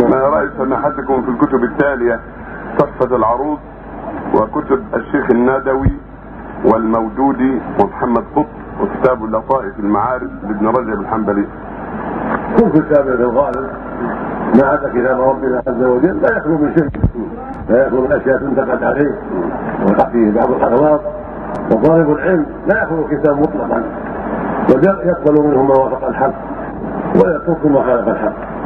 ما أن سماحتكم في الكتب التالية صفة العروض وكتب الشيخ النادوي والمودودي ومحمد قط وكتاب لطائف المعارف لابن رجب الحنبلي. كل كتاب في الغالب. ما عدا كتاب ربنا عز وجل. لا يخلو من شيء لا يخلو من أشياء تنتقد عليه. ويقع فيه بعض الاغلاط وطالب العلم لا يخلو كتاب مطلقا. بل يقبل منه ما وافق الحق. ويترك ما خالف الحق.